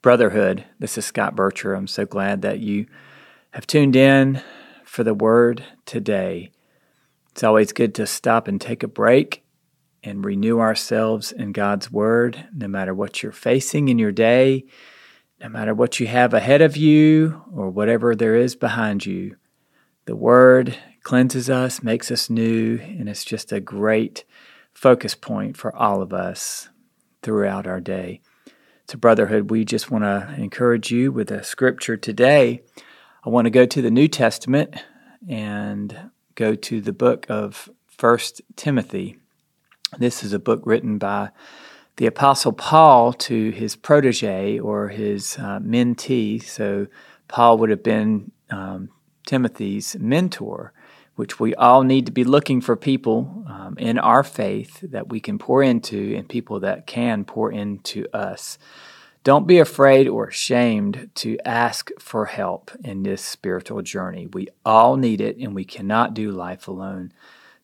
Brotherhood. This is Scott Bircher. I'm so glad that you have tuned in for the word today. It's always good to stop and take a break and renew ourselves in God's word, no matter what you're facing in your day, no matter what you have ahead of you or whatever there is behind you. The word cleanses us, makes us new, and it's just a great focus point for all of us throughout our day to Brotherhood, we just want to encourage you with a scripture today. I want to go to the New Testament and go to the book of First Timothy. This is a book written by the Apostle Paul to his protege or his uh, mentee. So, Paul would have been um, Timothy's mentor, which we all need to be looking for people um, in our faith that we can pour into and people that can pour into us. Don't be afraid or ashamed to ask for help in this spiritual journey. We all need it and we cannot do life alone.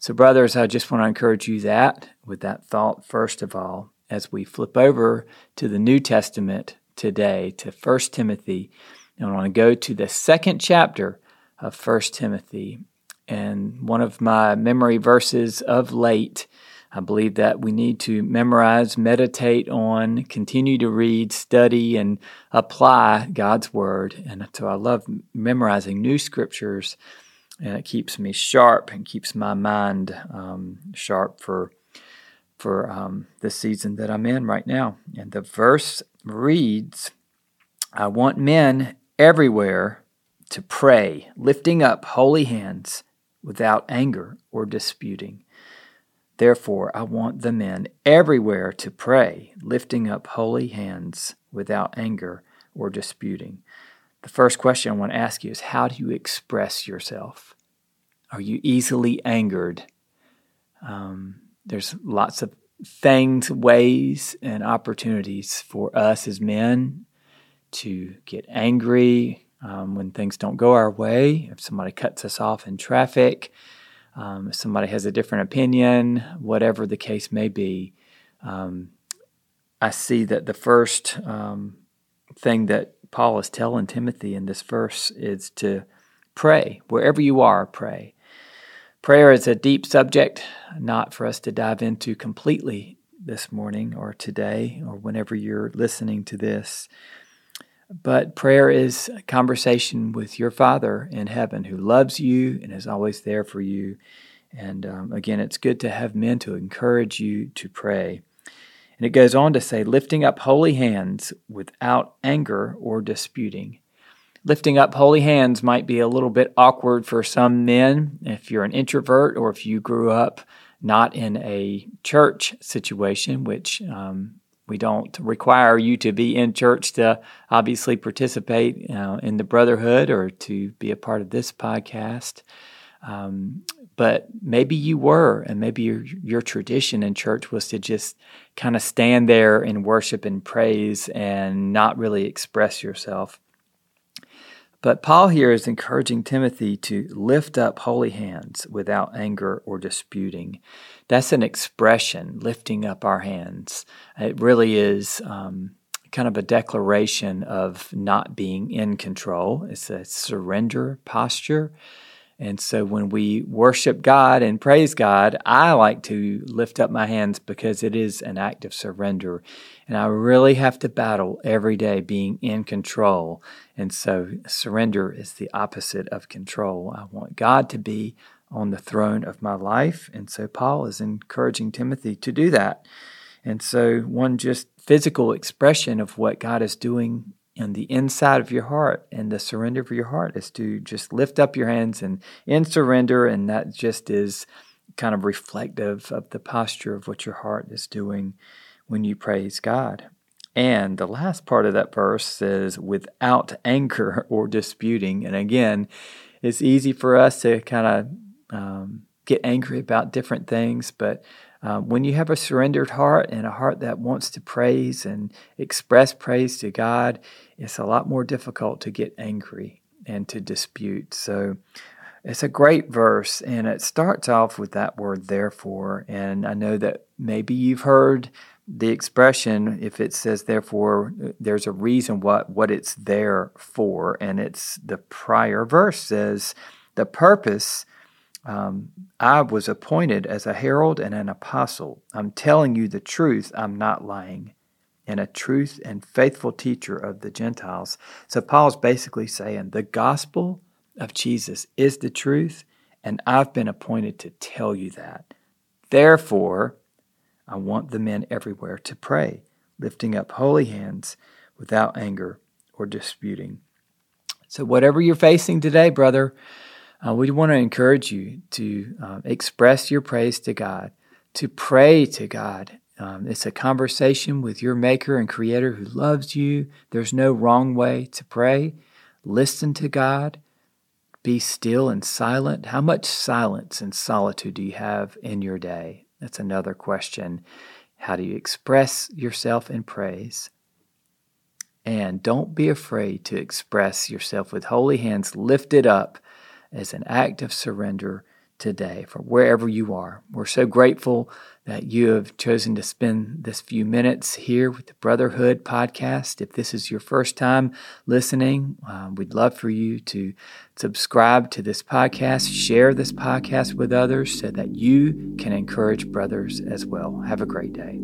So, brothers, I just want to encourage you that with that thought, first of all, as we flip over to the New Testament today, to 1 Timothy. And I want to go to the second chapter of 1 Timothy. And one of my memory verses of late, I believe that we need to memorize, meditate on, continue to read, study, and apply God's Word. And so I love memorizing new scriptures, and it keeps me sharp and keeps my mind um, sharp for for um, the season that I'm in right now. And the verse reads, "I want men everywhere." To pray, lifting up holy hands without anger or disputing. Therefore, I want the men everywhere to pray, lifting up holy hands without anger or disputing. The first question I want to ask you is how do you express yourself? Are you easily angered? Um, there's lots of things, ways, and opportunities for us as men to get angry, um, when things don't go our way, if somebody cuts us off in traffic, um, if somebody has a different opinion, whatever the case may be. Um, I see that the first um, thing that Paul is telling Timothy in this verse is to pray. Wherever you are, pray. Prayer is a deep subject, not for us to dive into completely this morning or today or whenever you're listening to this. But prayer is a conversation with your Father in heaven who loves you and is always there for you. And um, again, it's good to have men to encourage you to pray. And it goes on to say, lifting up holy hands without anger or disputing. Lifting up holy hands might be a little bit awkward for some men if you're an introvert or if you grew up not in a church situation, which um, we don't require you to be in church to obviously participate uh, in the brotherhood or to be a part of this podcast. Um, but maybe you were, and maybe your, your tradition in church was to just kind of stand there and worship and praise and not really express yourself. But Paul here is encouraging Timothy to lift up holy hands without anger or disputing. That's an expression, lifting up our hands. It really is um, kind of a declaration of not being in control. It's a surrender posture. And so when we worship God and praise God, I like to lift up my hands because it is an act of surrender. And I really have to battle every day being in control. And so surrender is the opposite of control. I want God to be on the throne of my life. And so Paul is encouraging Timothy to do that. And so, one just physical expression of what God is doing and the inside of your heart and the surrender of your heart is to just lift up your hands and in surrender and that just is kind of reflective of the posture of what your heart is doing when you praise God. And the last part of that verse says, without anger or disputing. And again, it's easy for us to kind of um, get angry about different things, but um, when you have a surrendered heart and a heart that wants to praise and express praise to God, it's a lot more difficult to get angry and to dispute. So it's a great verse, and it starts off with that word therefore. And I know that maybe you've heard the expression, if it says therefore, there's a reason what, what it's there for. And it's the prior verse says, the purpose um, I was appointed as a herald and an apostle. I'm telling you the truth, I'm not lying, and a truth and faithful teacher of the Gentiles. So Paul's basically saying the gospel of Jesus is the truth, and I've been appointed to tell you that. Therefore, I want the men everywhere to pray, lifting up holy hands without anger or disputing. So, whatever you're facing today, brother, uh, we want to encourage you to uh, express your praise to God, to pray to God. Um, it's a conversation with your Maker and Creator who loves you. There's no wrong way to pray. Listen to God. Be still and silent. How much silence and solitude do you have in your day? That's another question. How do you express yourself in praise? And don't be afraid to express yourself with holy hands lifted up as an act of surrender today for wherever you are. We're so grateful that you have chosen to spend this few minutes here with the Brotherhood podcast. If this is your first time listening, uh, we'd love for you to subscribe to this podcast, share this podcast with others so that you can encourage brothers as well. Have a great day.